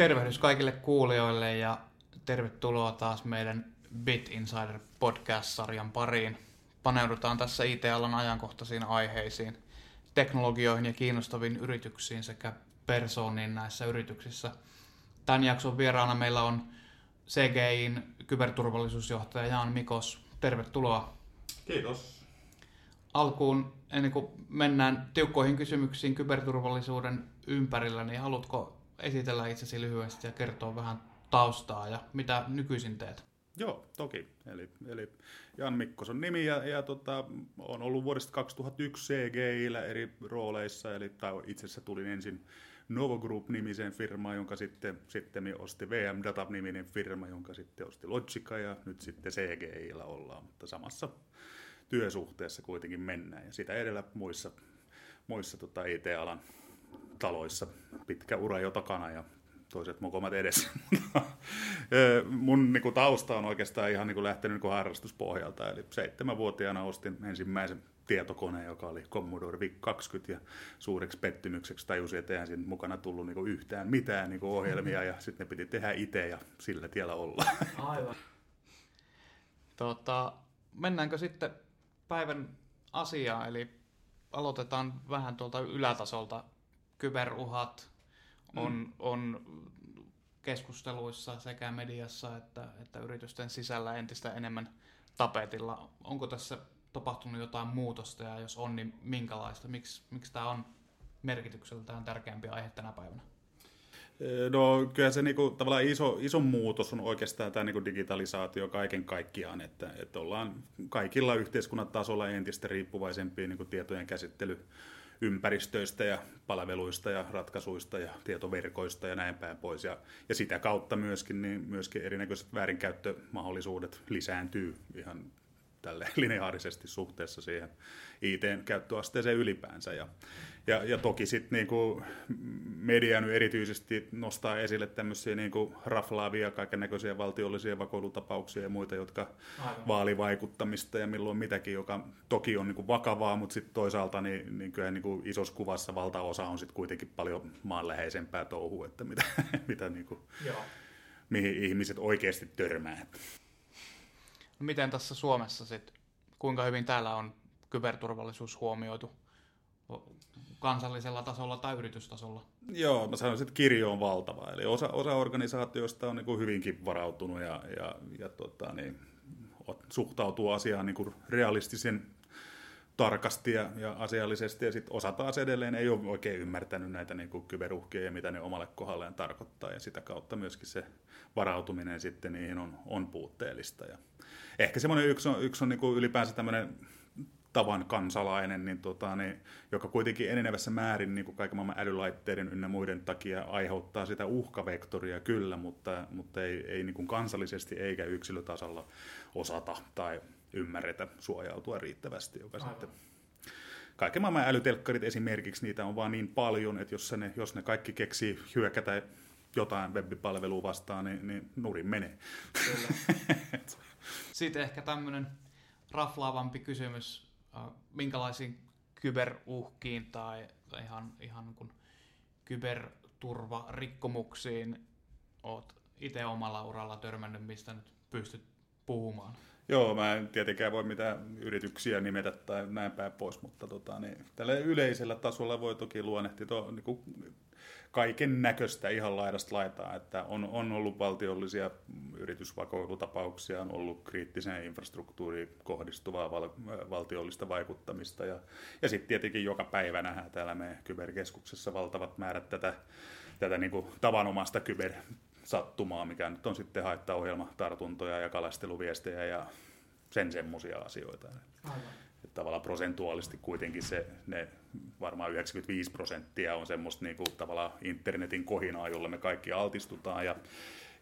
Tervehdys kaikille kuulijoille ja tervetuloa taas meidän Bit Insider podcast-sarjan pariin. Paneudutaan tässä IT-alan ajankohtaisiin aiheisiin, teknologioihin ja kiinnostaviin yrityksiin sekä persooniin näissä yrityksissä. Tämän jakson vieraana meillä on CGIin kyberturvallisuusjohtaja Jaan Mikos. Tervetuloa. Kiitos. Alkuun, ennen kuin mennään tiukkoihin kysymyksiin kyberturvallisuuden ympärillä, niin haluatko esitellä itsesi lyhyesti ja kertoa vähän taustaa ja mitä nykyisin teet? Joo, toki. Eli, eli Jan Mikkos on nimi ja, ja tota, on ollut vuodesta 2001 CGIllä eri rooleissa, eli tai itse asiassa tulin ensin Novo Group-nimiseen firmaan, jonka sitten, sitten osti VM Data-niminen firma, jonka sitten osti Logica ja nyt sitten CGIllä ollaan, mutta samassa työsuhteessa kuitenkin mennään ja sitä edellä muissa, muissa tota IT-alan taloissa pitkä ura jo takana ja toiset mokomat edessä. Mun niin kuin, tausta on oikeastaan ihan niin kuin, lähtenyt niin kuin, harrastuspohjalta. Eli seitsemänvuotiaana ostin ensimmäisen tietokoneen, joka oli Commodore VIC-20 ja suureksi pettymykseksi tajusin, että eihän siinä mukana tullut niin kuin, yhtään mitään niin kuin, ohjelmia ja sitten ne piti tehdä itse ja sillä tiellä olla. Aivan. Tota, mennäänkö sitten päivän asiaan, eli aloitetaan vähän tuolta ylätasolta. Kyberuhat on, mm. on keskusteluissa sekä mediassa että, että yritysten sisällä entistä enemmän tapetilla. Onko tässä tapahtunut jotain muutosta ja jos on, niin minkälaista? Miksi, miksi tämä on merkitykseltään tärkeämpi aihe tänä päivänä? No kyllä se niinku, tavallaan iso, iso muutos on oikeastaan tämä niinku digitalisaatio kaiken kaikkiaan, että, että ollaan kaikilla yhteiskunnan tasolla entistä riippuvaisempia niinku tietojen käsittely ympäristöistä ja palveluista ja ratkaisuista ja tietoverkoista ja näin päin pois. Ja, ja sitä kautta myöskin, niin myöskin erinäköiset väärinkäyttömahdollisuudet lisääntyy ihan tälle lineaarisesti suhteessa siihen IT-käyttöasteeseen ylipäänsä. Ja, ja, ja toki sitten niinku media nyt erityisesti nostaa esille tämmöisiä niinku raflaavia, kaiken näköisiä valtiollisia vakoilutapauksia ja muita, jotka Aivan. vaalivaikuttamista ja milloin mitäkin, joka toki on niinku vakavaa, mutta sitten toisaalta niin, niin kyllä niinku isossa kuvassa valtaosa on sitten kuitenkin paljon maanläheisempää touhua, että mitä, mitä niinku, mihin ihmiset oikeasti törmää. No miten tässä Suomessa sitten, kuinka hyvin täällä on kyberturvallisuus huomioitu kansallisella tasolla tai yritystasolla? Joo, mä sanoisin, että kirjo on valtava. Eli osa, osa organisaatioista on niin kuin hyvinkin varautunut ja, ja, ja tota, niin, suhtautuu asiaan niin kuin realistisen tarkasti ja, ja asiallisesti, ja sitten osa taas edelleen ei ole oikein ymmärtänyt näitä niin kuin kyberuhkia ja mitä ne omalle kohdalleen tarkoittaa, ja sitä kautta myöskin se varautuminen sitten niihin on, on puutteellista. Ja ehkä semmoinen yksi on, yksi on niin kuin ylipäänsä tämmöinen tavan kansalainen, niin tota, niin, joka kuitenkin enenevässä määrin niin kuin kaiken maailman älylaitteiden ynnä muiden takia aiheuttaa sitä uhkavektoria kyllä, mutta, mutta ei, ei niin kuin kansallisesti eikä yksilötasolla osata tai ymmärretä suojautua riittävästi, joka Aivan. sitten kaiken maailman älytelkkarit esimerkiksi, niitä on vaan niin paljon, että jos ne, jos ne kaikki keksii hyökätä jotain web-palvelua vastaan, niin, niin nurin menee. Kyllä. Sitten ehkä tämmöinen raflaavampi kysymys, minkälaisiin kyberuhkiin tai ihan, ihan niin kyberturvarikkomuksiin oot itse omalla uralla törmännyt, mistä nyt pystyt puhumaan? Joo, mä en tietenkään voi mitään yrityksiä nimetä tai näin päin pois, mutta tota, niin, tällä yleisellä tasolla voi toki luonnehtia niin kuin kaiken näköistä ihan laidasta laitaa, että on, on ollut valtiollisia yritysvakoilutapauksia, on ollut kriittiseen infrastruktuuriin kohdistuvaa val, valtiollista vaikuttamista ja, ja sitten tietenkin joka päivä nähdään täällä meidän kyberkeskuksessa valtavat määrät tätä, tätä niin kuin tavanomasta kyber sattumaa, mikä nyt on sitten haittaohjelma, tartuntoja ja kalasteluviestejä ja sen semmoisia asioita. Aivan. Että tavallaan prosentuaalisesti kuitenkin se, ne varmaan 95 prosenttia on semmoista niin kuin, tavallaan internetin kohinaa, jolle me kaikki altistutaan ja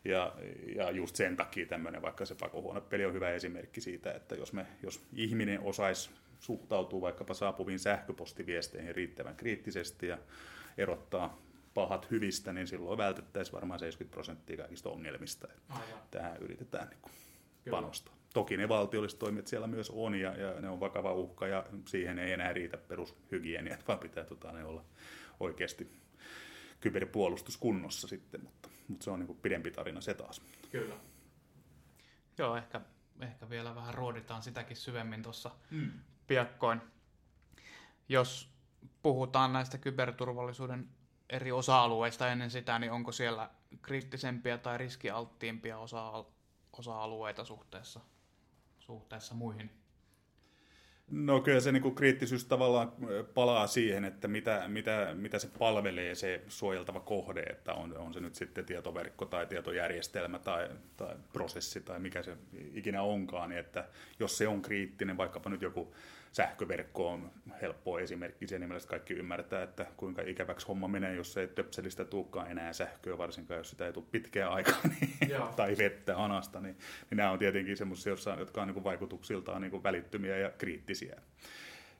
ja, ja just sen takia tämmöinen, vaikka se pakohuonepeli on hyvä esimerkki siitä, että jos, me, jos ihminen osaisi suhtautua vaikkapa saapuviin sähköpostiviesteihin riittävän kriittisesti ja erottaa pahat hyvistä, niin silloin vältettäisiin varmaan 70 prosenttia kaikista ongelmista. Aivan. Tähän yritetään niin kuin panostaa. Toki ne valtiolliset toimijat siellä myös on ja, ja ne on vakava uhka ja siihen ei enää riitä perushygienia, vaan pitää tota, ne olla oikeasti kyberpuolustus kunnossa sitten, mutta, mutta se on niin kuin pidempi tarina se taas. Kyllä. Joo, ehkä, ehkä vielä vähän ruoditaan sitäkin syvemmin tuossa mm. piakkoin. Jos puhutaan näistä kyberturvallisuuden eri osa-alueista ennen sitä, niin onko siellä kriittisempiä tai riskialttiimpia osa- osa-alueita suhteessa, suhteessa muihin? No kyllä se niin kriittisyys tavallaan palaa siihen, että mitä, mitä, mitä se palvelee se suojeltava kohde, että on, on se nyt sitten tietoverkko tai tietojärjestelmä tai, tai prosessi tai mikä se ikinä onkaan, niin että jos se on kriittinen, vaikkapa nyt joku sähköverkko on helppo esimerkki sen nimellä, että kaikki ymmärtää, että kuinka ikäväksi homma menee, jos ei töpselistä tulekaan enää sähköä, varsinkaan jos sitä ei tule pitkään aikaa niin, tai vettä anasta, niin, niin nämä on tietenkin semmoisia, jotka on niin vaikutuksiltaan niin välittömiä ja kriittisiä.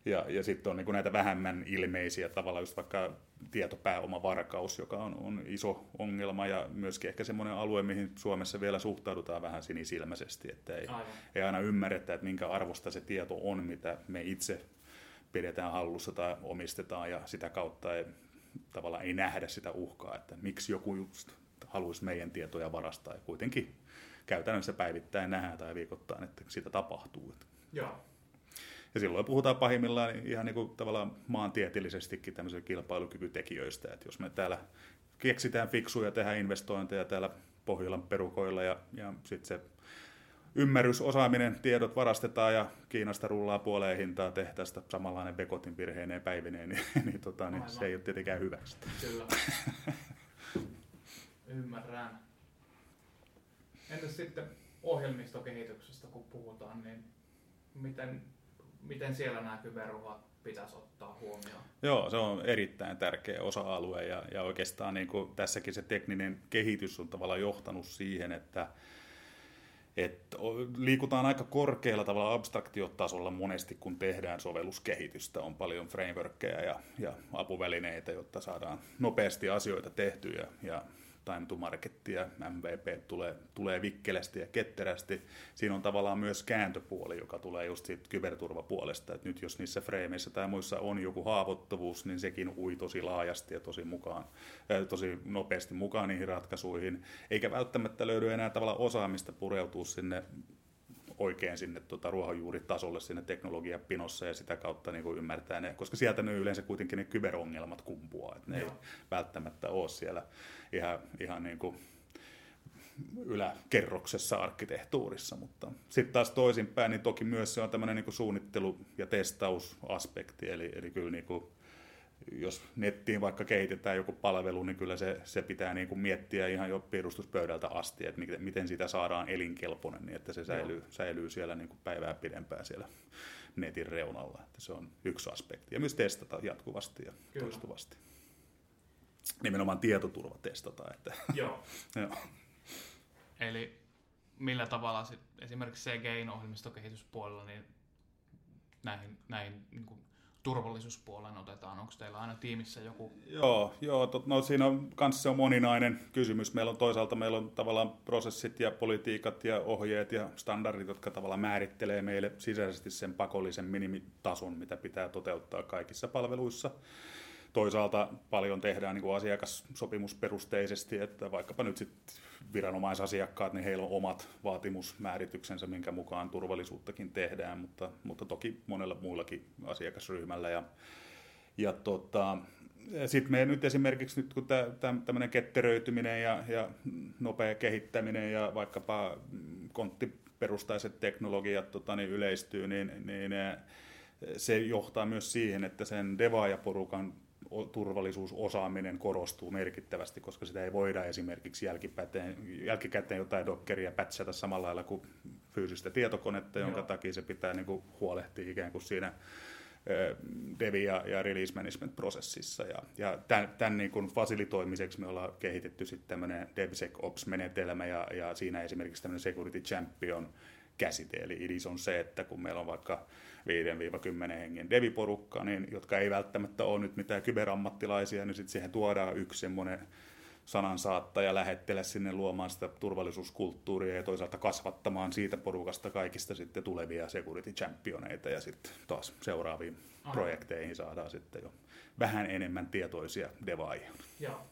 Ja, ja sitten on niin näitä vähemmän ilmeisiä tavalla, just vaikka tietopääomavarkaus, joka on, on iso ongelma ja myöskin ehkä semmoinen alue, mihin Suomessa vielä suhtaudutaan vähän sinisilmäisesti, että ei, ei aina ymmärretä, että minkä arvosta se tieto on, mitä me itse pidetään hallussa tai omistetaan ja sitä kautta ei, tavallaan ei nähdä sitä uhkaa, että miksi joku just haluaisi meidän tietoja varastaa ja kuitenkin käytännössä päivittäin nähdään tai viikoittain, että sitä tapahtuu. Joo. Ja silloin puhutaan pahimmillaan ihan niin kuin tavallaan maantieteellisestikin tämmöisistä kilpailukykytekijöistä, että jos me täällä keksitään fiksuja, tehdään investointeja täällä Pohjolan perukoilla ja, ja sitten se ymmärrys, osaaminen, tiedot varastetaan ja Kiinasta rullaa puoleen hintaa tehtäistä samanlainen Bekotin virheineen päivineen, niin, niin, tota, niin se ei ole tietenkään hyväksi. Kyllä. Ymmärrän. Entäs sitten ohjelmistokehityksestä, kun puhutaan, niin miten miten siellä nämä kyberuhat pitäisi ottaa huomioon? Joo, se on erittäin tärkeä osa-alue ja, ja oikeastaan niin kuin tässäkin se tekninen kehitys on tavallaan johtanut siihen, että et liikutaan aika korkealla tavalla abstraktiotasolla monesti, kun tehdään sovelluskehitystä. On paljon frameworkkeja ja, ja apuvälineitä, jotta saadaan nopeasti asioita tehtyä. Ja, time to market ja MVP tulee, tulee vikkelästi ja ketterästi. Siinä on tavallaan myös kääntöpuoli, joka tulee just siitä kyberturvapuolesta. Et nyt jos niissä freimeissä tai muissa on joku haavoittuvuus, niin sekin ui tosi laajasti ja tosi, mukaan, äh, tosi nopeasti mukaan niihin ratkaisuihin. Eikä välttämättä löydy enää tavallaan osaamista pureutua sinne oikein sinne tuota, ruohonjuuritasolle sinne teknologiapinossa ja sitä kautta niin kuin ymmärtää ne, koska sieltä ne yleensä kuitenkin ne kyberongelmat kumpuaa, että ne Joo. ei välttämättä ole siellä ihan, ihan niin kuin yläkerroksessa arkkitehtuurissa, mutta sitten taas toisinpäin, niin toki myös se on tämmöinen niin suunnittelu- ja testausaspekti, eli, eli kyllä niin kuin jos nettiin vaikka kehitetään joku palvelu, niin kyllä se, se pitää niin kuin miettiä ihan jo perustuspöydältä asti, että miten, miten sitä saadaan elinkelpoinen, niin että se säilyy, säilyy siellä niin kuin päivää pidempään siellä netin reunalla. Että se on yksi aspekti. Ja myös testata jatkuvasti ja kyllä. toistuvasti. Nimenomaan tietoturva testata. Että, Joo. joo. Eli millä tavalla sit, esimerkiksi CGI-ohjelmistokehityspuolella niin näihin, näihin niin kuin turvallisuuspuolen otetaan? Onko teillä aina tiimissä joku? Joo, joo no siinä on kanssa se on moninainen kysymys. Meillä on toisaalta meillä on tavallaan prosessit ja politiikat ja ohjeet ja standardit, jotka tavallaan määrittelee meille sisäisesti sen pakollisen minimitason, mitä pitää toteuttaa kaikissa palveluissa. Toisaalta paljon tehdään niin kuin asiakassopimusperusteisesti, että vaikkapa nyt sitten viranomaisasiakkaat, niin heillä on omat vaatimusmäärityksensä, minkä mukaan turvallisuuttakin tehdään, mutta, mutta toki monella muullakin asiakasryhmällä. Ja, ja tota, sitten me nyt esimerkiksi nyt kun tämmöinen ketteröityminen ja, ja nopea kehittäminen ja vaikkapa konttiperustaiset teknologiat tota, niin yleistyy, niin, niin se johtaa myös siihen, että sen devaajaporukan turvallisuusosaaminen korostuu merkittävästi, koska sitä ei voida esimerkiksi jälkikäteen, jälkikäteen jotain dokkeria pätsätä samalla lailla kuin fyysistä tietokonetta, jonka Joo. takia se pitää niin kuin huolehtia ikään kuin siinä devi- ja, ja release management-prosessissa. Ja, ja tämän, tämän niin kuin fasilitoimiseksi me ollaan kehitetty sitten tämmöinen DevSecOps-menetelmä ja, ja siinä esimerkiksi tämmöinen Security Champion käsite. Eli idis on se, että kun meillä on vaikka 5-10 hengen deviporukka, niin, jotka ei välttämättä ole nyt mitään kyberammattilaisia, niin sitten siihen tuodaan yksi semmoinen sanansaattaja lähettele sinne luomaan sitä turvallisuuskulttuuria ja toisaalta kasvattamaan siitä porukasta kaikista sitten tulevia security championeita ja sitten taas seuraaviin Aha. projekteihin saadaan sitten jo vähän enemmän tietoisia devaajia. Joo.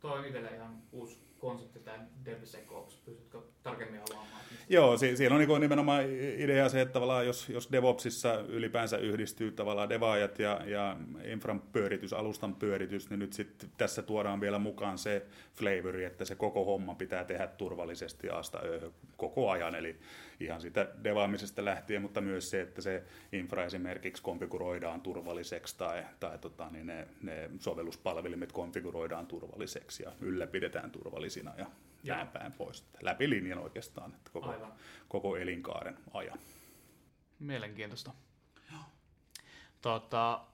Toi on itselle ihan uusi konsepti, tämä DevSecOps. Pystytkö tarkemmin avaamaan? Joo, si- siinä on niin nimenomaan idea se, että tavallaan jos, jos DevOpsissa ylipäänsä yhdistyy tavallaan devaajat ja, ja infran pyöritys, alustan pyöritys, niin nyt sitten tässä tuodaan vielä mukaan se flavori, että se koko homma pitää tehdä turvallisesti asta koko ajan, eli ihan sitä devaamisesta lähtien, mutta myös se, että se infra esimerkiksi konfiguroidaan turvalliseksi tai, tai tota, niin ne, ne sovelluspalvelimet konfiguroidaan turvalliseksi ja ylläpidetään turvallisina ja ja. näin päin pois. Läpi linjan oikeastaan, että koko, Aivan. koko elinkaaren ajan. Mielenkiintoista. Tota,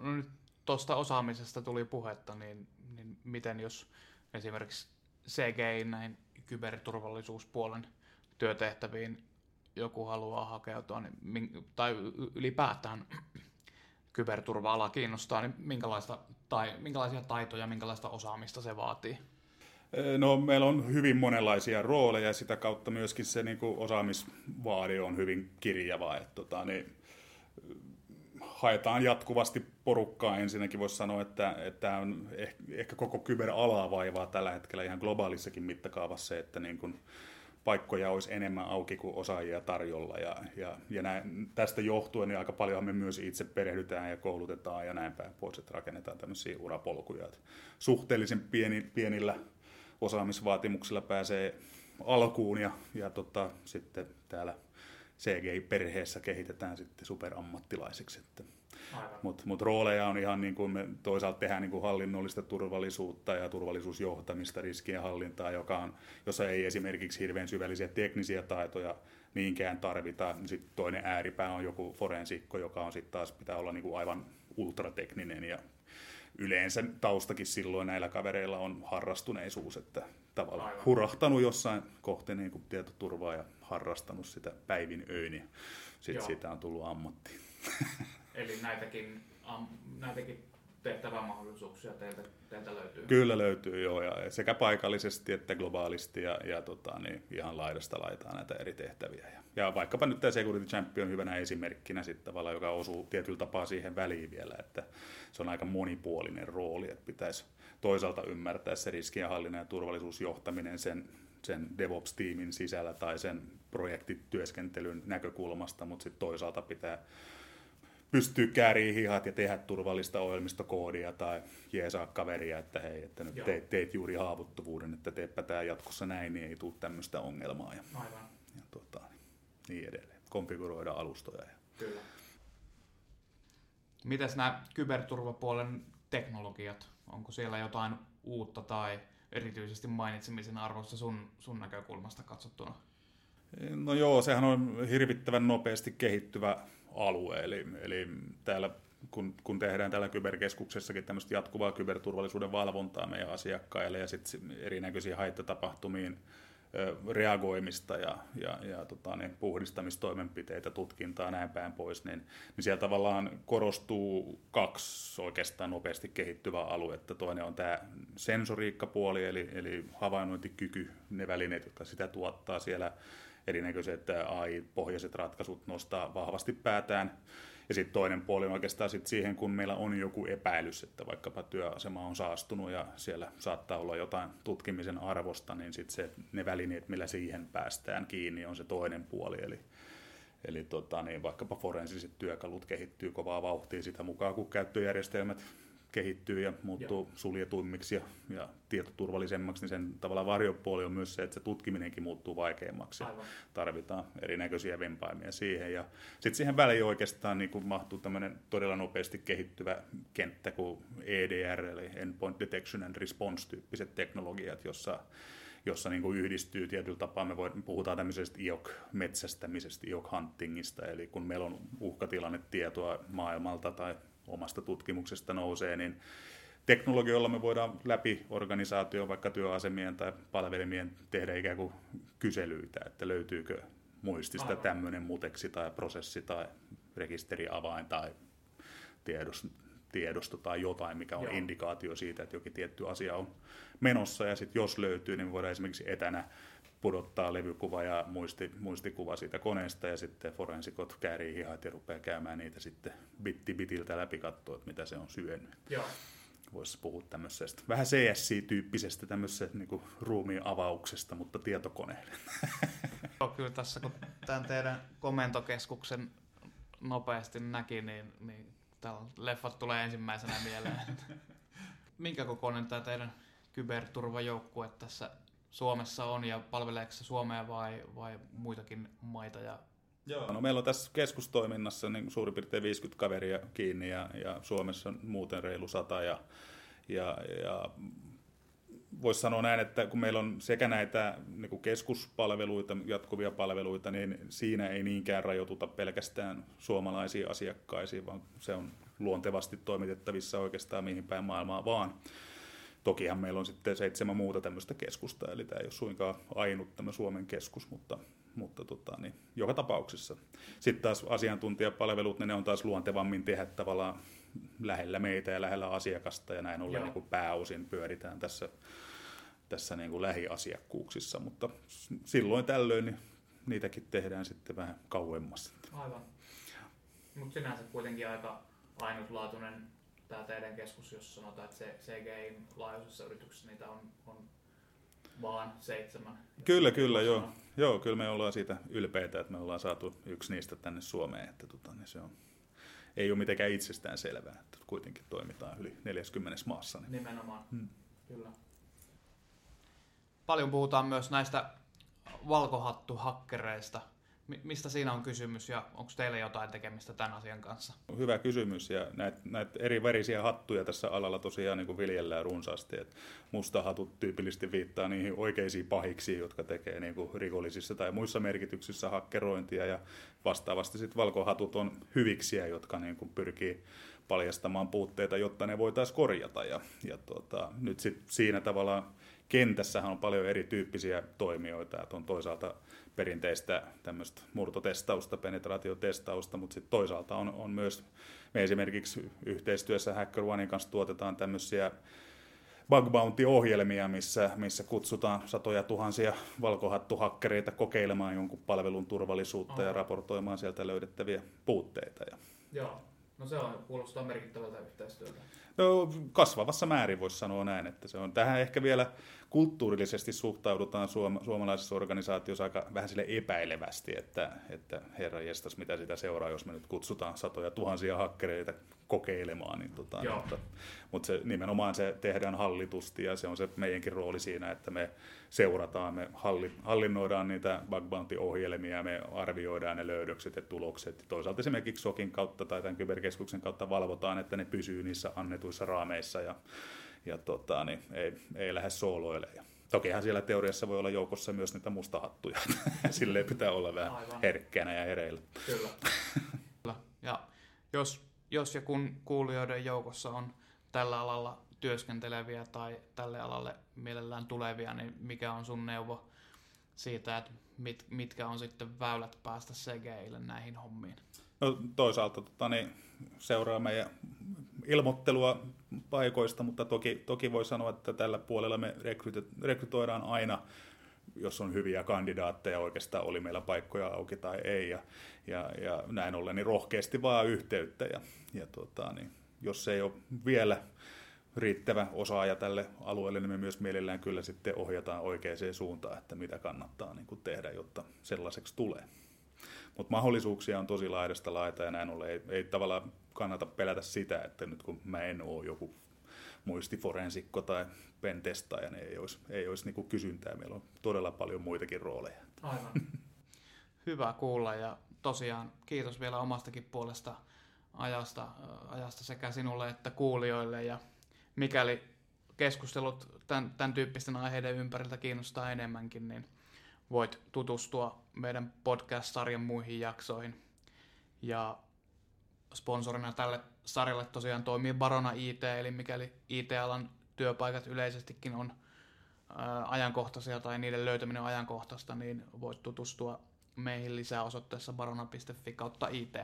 no nyt tuosta osaamisesta tuli puhetta, niin, niin miten jos esimerkiksi CGI näin kyberturvallisuuspuolen työtehtäviin joku haluaa hakeutua, niin, tai ylipäätään kyberturva-ala kiinnostaa, niin minkälaista, tai, minkälaisia taitoja, minkälaista osaamista se vaatii? No, meillä on hyvin monenlaisia rooleja ja sitä kautta myöskin se niin kuin osaamisvaade on hyvin kirjava. Että, tota, niin, haetaan jatkuvasti porukkaa. Ensinnäkin voisi sanoa, että, että on ehkä koko kyberalaa vaivaa tällä hetkellä ihan globaalissakin mittakaavassa, että niin kuin paikkoja olisi enemmän auki kuin osaajia tarjolla. Ja, ja, ja näin, tästä johtuen niin aika paljon me myös itse perehdytään ja koulutetaan ja näin päin pois, että rakennetaan tämmöisiä urapolkuja. Että suhteellisen pieni, pienillä osaamisvaatimuksilla pääsee alkuun ja, ja tota, sitten täällä CGI-perheessä kehitetään sitten superammattilaiseksi. Mutta mut rooleja on ihan niin kuin me toisaalta tehdään niin kuin hallinnollista turvallisuutta ja turvallisuusjohtamista, riskien hallintaa, joka on, jossa ei esimerkiksi hirveän syvällisiä teknisiä taitoja niinkään tarvita. Sitten toinen ääripää on joku forensikko, joka on sitten taas pitää olla niin kuin aivan ultratekninen ja yleensä taustakin silloin näillä kavereilla on harrastuneisuus, että tavallaan Aivan. hurahtanut jossain kohti niin kuin tietoturvaa ja harrastanut sitä päivin öin ja sitten siitä on tullut ammatti. Eli näitäkin, am, näitäkin tehtävämahdollisuuksia teiltä, teiltä löytyy? Kyllä löytyy joo, ja sekä paikallisesti että globaalisti ja, ja tota, niin ihan laidasta laitaa näitä eri tehtäviä. Ja, ja vaikkapa nyt tämä Security Champion hyvänä esimerkkinä sitten tavallaan, joka osuu tietyllä tapaa siihen väliin vielä, että se on aika monipuolinen rooli, että pitäisi toisaalta ymmärtää se riskienhallinnan ja turvallisuusjohtaminen sen, sen DevOps-tiimin sisällä tai sen projektityöskentelyn näkökulmasta, mutta sitten toisaalta pitää pystyy kääriin hihat ja tehdä turvallista ohjelmistokoodia tai jeesaa kaveria, että hei, että nyt teet, teet juuri haavoittuvuuden, että teepä tämä jatkossa näin, niin ei tule tämmöistä ongelmaa ja, Aivan. ja tota, niin edelleen. Konfiguroida alustoja. Ja. Kyllä. Mitäs nämä kyberturvapuolen teknologiat? Onko siellä jotain uutta tai erityisesti mainitsemisen arvosta sun, sun näkökulmasta katsottuna? No joo, sehän on hirvittävän nopeasti kehittyvä alue. Eli, eli täällä kun, kun tehdään täällä kyberkeskuksessakin tämmöistä jatkuvaa kyberturvallisuuden valvontaa meidän asiakkaille ja sitten erinäköisiä haittatapahtumiin reagoimista ja, ja, ja tota, niin puhdistamistoimenpiteitä, tutkintaa näin päin pois, niin, niin siellä tavallaan korostuu kaksi oikeastaan nopeasti kehittyvää aluetta. Toinen on tämä sensoriikkapuoli, eli, eli havainnointikyky, ne välineet, jotka sitä tuottaa siellä erinäköiset AI-pohjaiset ratkaisut nostaa vahvasti päätään. Ja sitten toinen puoli on oikeastaan sit siihen, kun meillä on joku epäilys, että vaikkapa työasema on saastunut ja siellä saattaa olla jotain tutkimisen arvosta, niin sitten se, ne välineet, millä siihen päästään kiinni, on se toinen puoli. Eli, eli tota, niin vaikkapa forensiset työkalut kehittyy kovaa vauhtia sitä mukaan, kun käyttöjärjestelmät kehittyy ja muuttuu Joo. suljetuimmiksi ja, ja tietoturvallisemmaksi, niin sen tavallaan varjopuoli on myös se, että se tutkiminenkin muuttuu vaikeammaksi. Aivan. Tarvitaan erinäköisiä vempaimia siihen. Ja sitten siihen väliin oikeastaan niin kuin mahtuu tämmöinen todella nopeasti kehittyvä kenttä kuin EDR, eli Endpoint Detection and Response-tyyppiset teknologiat, jossa jossa niin kuin yhdistyy tietyllä tapaa, me voidaan, puhutaan tämmöisestä IOC-metsästämisestä, IOC-huntingista, eli kun meillä on uhkatilannetietoa maailmalta tai omasta tutkimuksesta nousee, niin teknologioilla me voidaan läpi organisaation, vaikka työasemien tai palvelimien tehdä ikään kuin kyselyitä, että löytyykö muistista tämmöinen muteksi tai prosessi tai rekisteriavain tai tiedosto, tiedosto tai jotain, mikä on Joo. indikaatio siitä, että jokin tietty asia on menossa. Ja sitten jos löytyy, niin voidaan esimerkiksi etänä pudottaa levykuva ja muisti, muistikuva siitä koneesta ja sitten forensikot käärii hihat ja rupeaa käymään niitä sitten bitti bitiltä läpi katsoa, että mitä se on syönyt. Joo. voisi puhua tämmöisestä vähän CSC-tyyppisestä tämmöisestä niin ruumiin avauksesta, mutta tietokoneelle. Joo, kyllä tässä kun tämän teidän komentokeskuksen nopeasti näki, niin, niin täällä leffat tulee ensimmäisenä mieleen. Minkä kokoinen tämä teidän kyberturvajoukkue tässä Suomessa on ja palveleeko se Suomea vai, vai muitakin maita ja Joo. No, meillä on tässä keskustoiminnassa niin suurin piirtein 50 kaveria kiinni ja, ja Suomessa on muuten reilu sata. Ja, ja, ja voisi sanoa näin, että kun meillä on sekä näitä niin kuin keskuspalveluita, jatkuvia palveluita, niin siinä ei niinkään rajoituta pelkästään suomalaisiin asiakkaisiin, vaan se on luontevasti toimitettavissa oikeastaan mihin päin maailmaa vaan. Tokihan meillä on sitten seitsemän muuta tämmöistä keskusta, eli tämä ei ole suinkaan ainut tämä Suomen keskus, mutta, mutta tota, niin, joka tapauksessa. Sitten taas asiantuntijapalvelut, niin ne on taas luontevammin tehdä tavallaan lähellä meitä ja lähellä asiakasta, ja näin ollen niin kuin pääosin pyöritään tässä, tässä niin kuin lähiasiakkuuksissa, mutta silloin tällöin niin niitäkin tehdään sitten vähän kauemmas. Aivan. Mutta sinänsä kuitenkin aika ainutlaatuinen tämä teidän keskus, jos sanotaan, että se CGIin laajuisessa yrityksessä niitä on, on vaan seitsemän. Kyllä, kyllä, joo. joo. Kyllä me ollaan siitä ylpeitä, että me ollaan saatu yksi niistä tänne Suomeen. Että tota, niin se on, ei ole mitenkään itsestään selvää, että kuitenkin toimitaan yli 40 maassa. Niin. Nimenomaan, hmm. kyllä. Paljon puhutaan myös näistä valkohattuhakkereista. Mistä siinä on kysymys ja onko teillä jotain tekemistä tämän asian kanssa? Hyvä kysymys ja näitä näit eri värisiä hattuja tässä alalla tosiaan niin kuin viljellään runsaasti. Et mustahatut tyypillisesti viittaa niihin oikeisiin pahiksi, jotka tekee niin kuin rikollisissa tai muissa merkityksissä hakkerointia ja vastaavasti sitten valkohatut on hyviksiä, jotka niin kuin pyrkii paljastamaan puutteita, jotta ne voitaisiin korjata. Ja, ja tuota, nyt sit siinä tavalla kentässähän on paljon erityyppisiä toimijoita, että on toisaalta perinteistä tämmöistä murtotestausta, penetraatiotestausta, mutta sitten toisaalta on, on myös, me esimerkiksi yhteistyössä HackerOnein kanssa tuotetaan tämmöisiä bug bounty-ohjelmia, missä, missä kutsutaan satoja tuhansia valkohattuhakkereita kokeilemaan jonkun palvelun turvallisuutta Aha. ja raportoimaan sieltä löydettäviä puutteita. Ja... Joo, no se on, kuulostaa merkittävältä yhteistyöltä. No, kasvavassa määrin voisi sanoa näin, että se on tähän ehkä vielä kulttuurillisesti suhtaudutaan suom- suomalaisessa organisaatiossa aika vähän sille epäilevästi, että, että herra jestas, mitä sitä seuraa, jos me nyt kutsutaan satoja tuhansia hakkereita kokeilemaan. Niin tota, mutta, mutta se, nimenomaan se tehdään hallitusti ja se on se meidänkin rooli siinä, että me seurataan, me halli, hallinnoidaan niitä bug bounty-ohjelmia, me arvioidaan ne löydökset ja tulokset. Toisaalta esimerkiksi SOKin kautta tai tämän kyberkeskuksen kautta valvotaan, että ne pysyy niissä annetuissa raameissa ja ja tota, niin ei, ei lähde sooloilemaan. Tokihan siellä teoriassa voi olla joukossa myös niitä mustahattuja. Silleen pitää olla vähän Aivan. herkkänä ja hereillä. Kyllä. ja jos, jos ja kun kuulijoiden joukossa on tällä alalla työskenteleviä tai tälle alalle mielellään tulevia, niin mikä on sun neuvo siitä, että mit, mitkä on sitten väylät päästä CGIlle näihin hommiin? No toisaalta tota, niin, seuraa meidän ilmoittelua paikoista, mutta toki, toki voi sanoa, että tällä puolella me rekrytoidaan aina, jos on hyviä kandidaatteja, oikeastaan oli meillä paikkoja auki tai ei, ja, ja, ja näin ollen niin rohkeasti vaan yhteyttä, ja, ja tota, niin, jos ei ole vielä riittävä osaaja tälle alueelle, niin me myös mielellään kyllä sitten ohjataan oikeaan suuntaan, että mitä kannattaa niin kuin tehdä, jotta sellaiseksi tulee. Mutta mahdollisuuksia on tosi laidasta laita ja näin ollen ei, ei tavallaan kannata pelätä sitä, että nyt kun mä en ole joku muistiforensikko tai pentestaaja, niin ei olisi, ei olisi niin kysyntää. Meillä on todella paljon muitakin rooleja. Aivan. Hyvä kuulla ja tosiaan kiitos vielä omastakin puolesta ajasta, ajasta sekä sinulle että kuulijoille. Ja mikäli keskustelut tämän, tämän tyyppisten aiheiden ympäriltä kiinnostaa enemmänkin, niin voit tutustua meidän podcast-sarjan muihin jaksoihin. Ja sponsorina tälle sarjalle tosiaan toimii Barona IT, eli mikäli IT-alan työpaikat yleisestikin on ajankohtaisia tai niiden löytäminen on ajankohtaista, niin voit tutustua meihin lisää osoitteessa barona.fi kautta IT.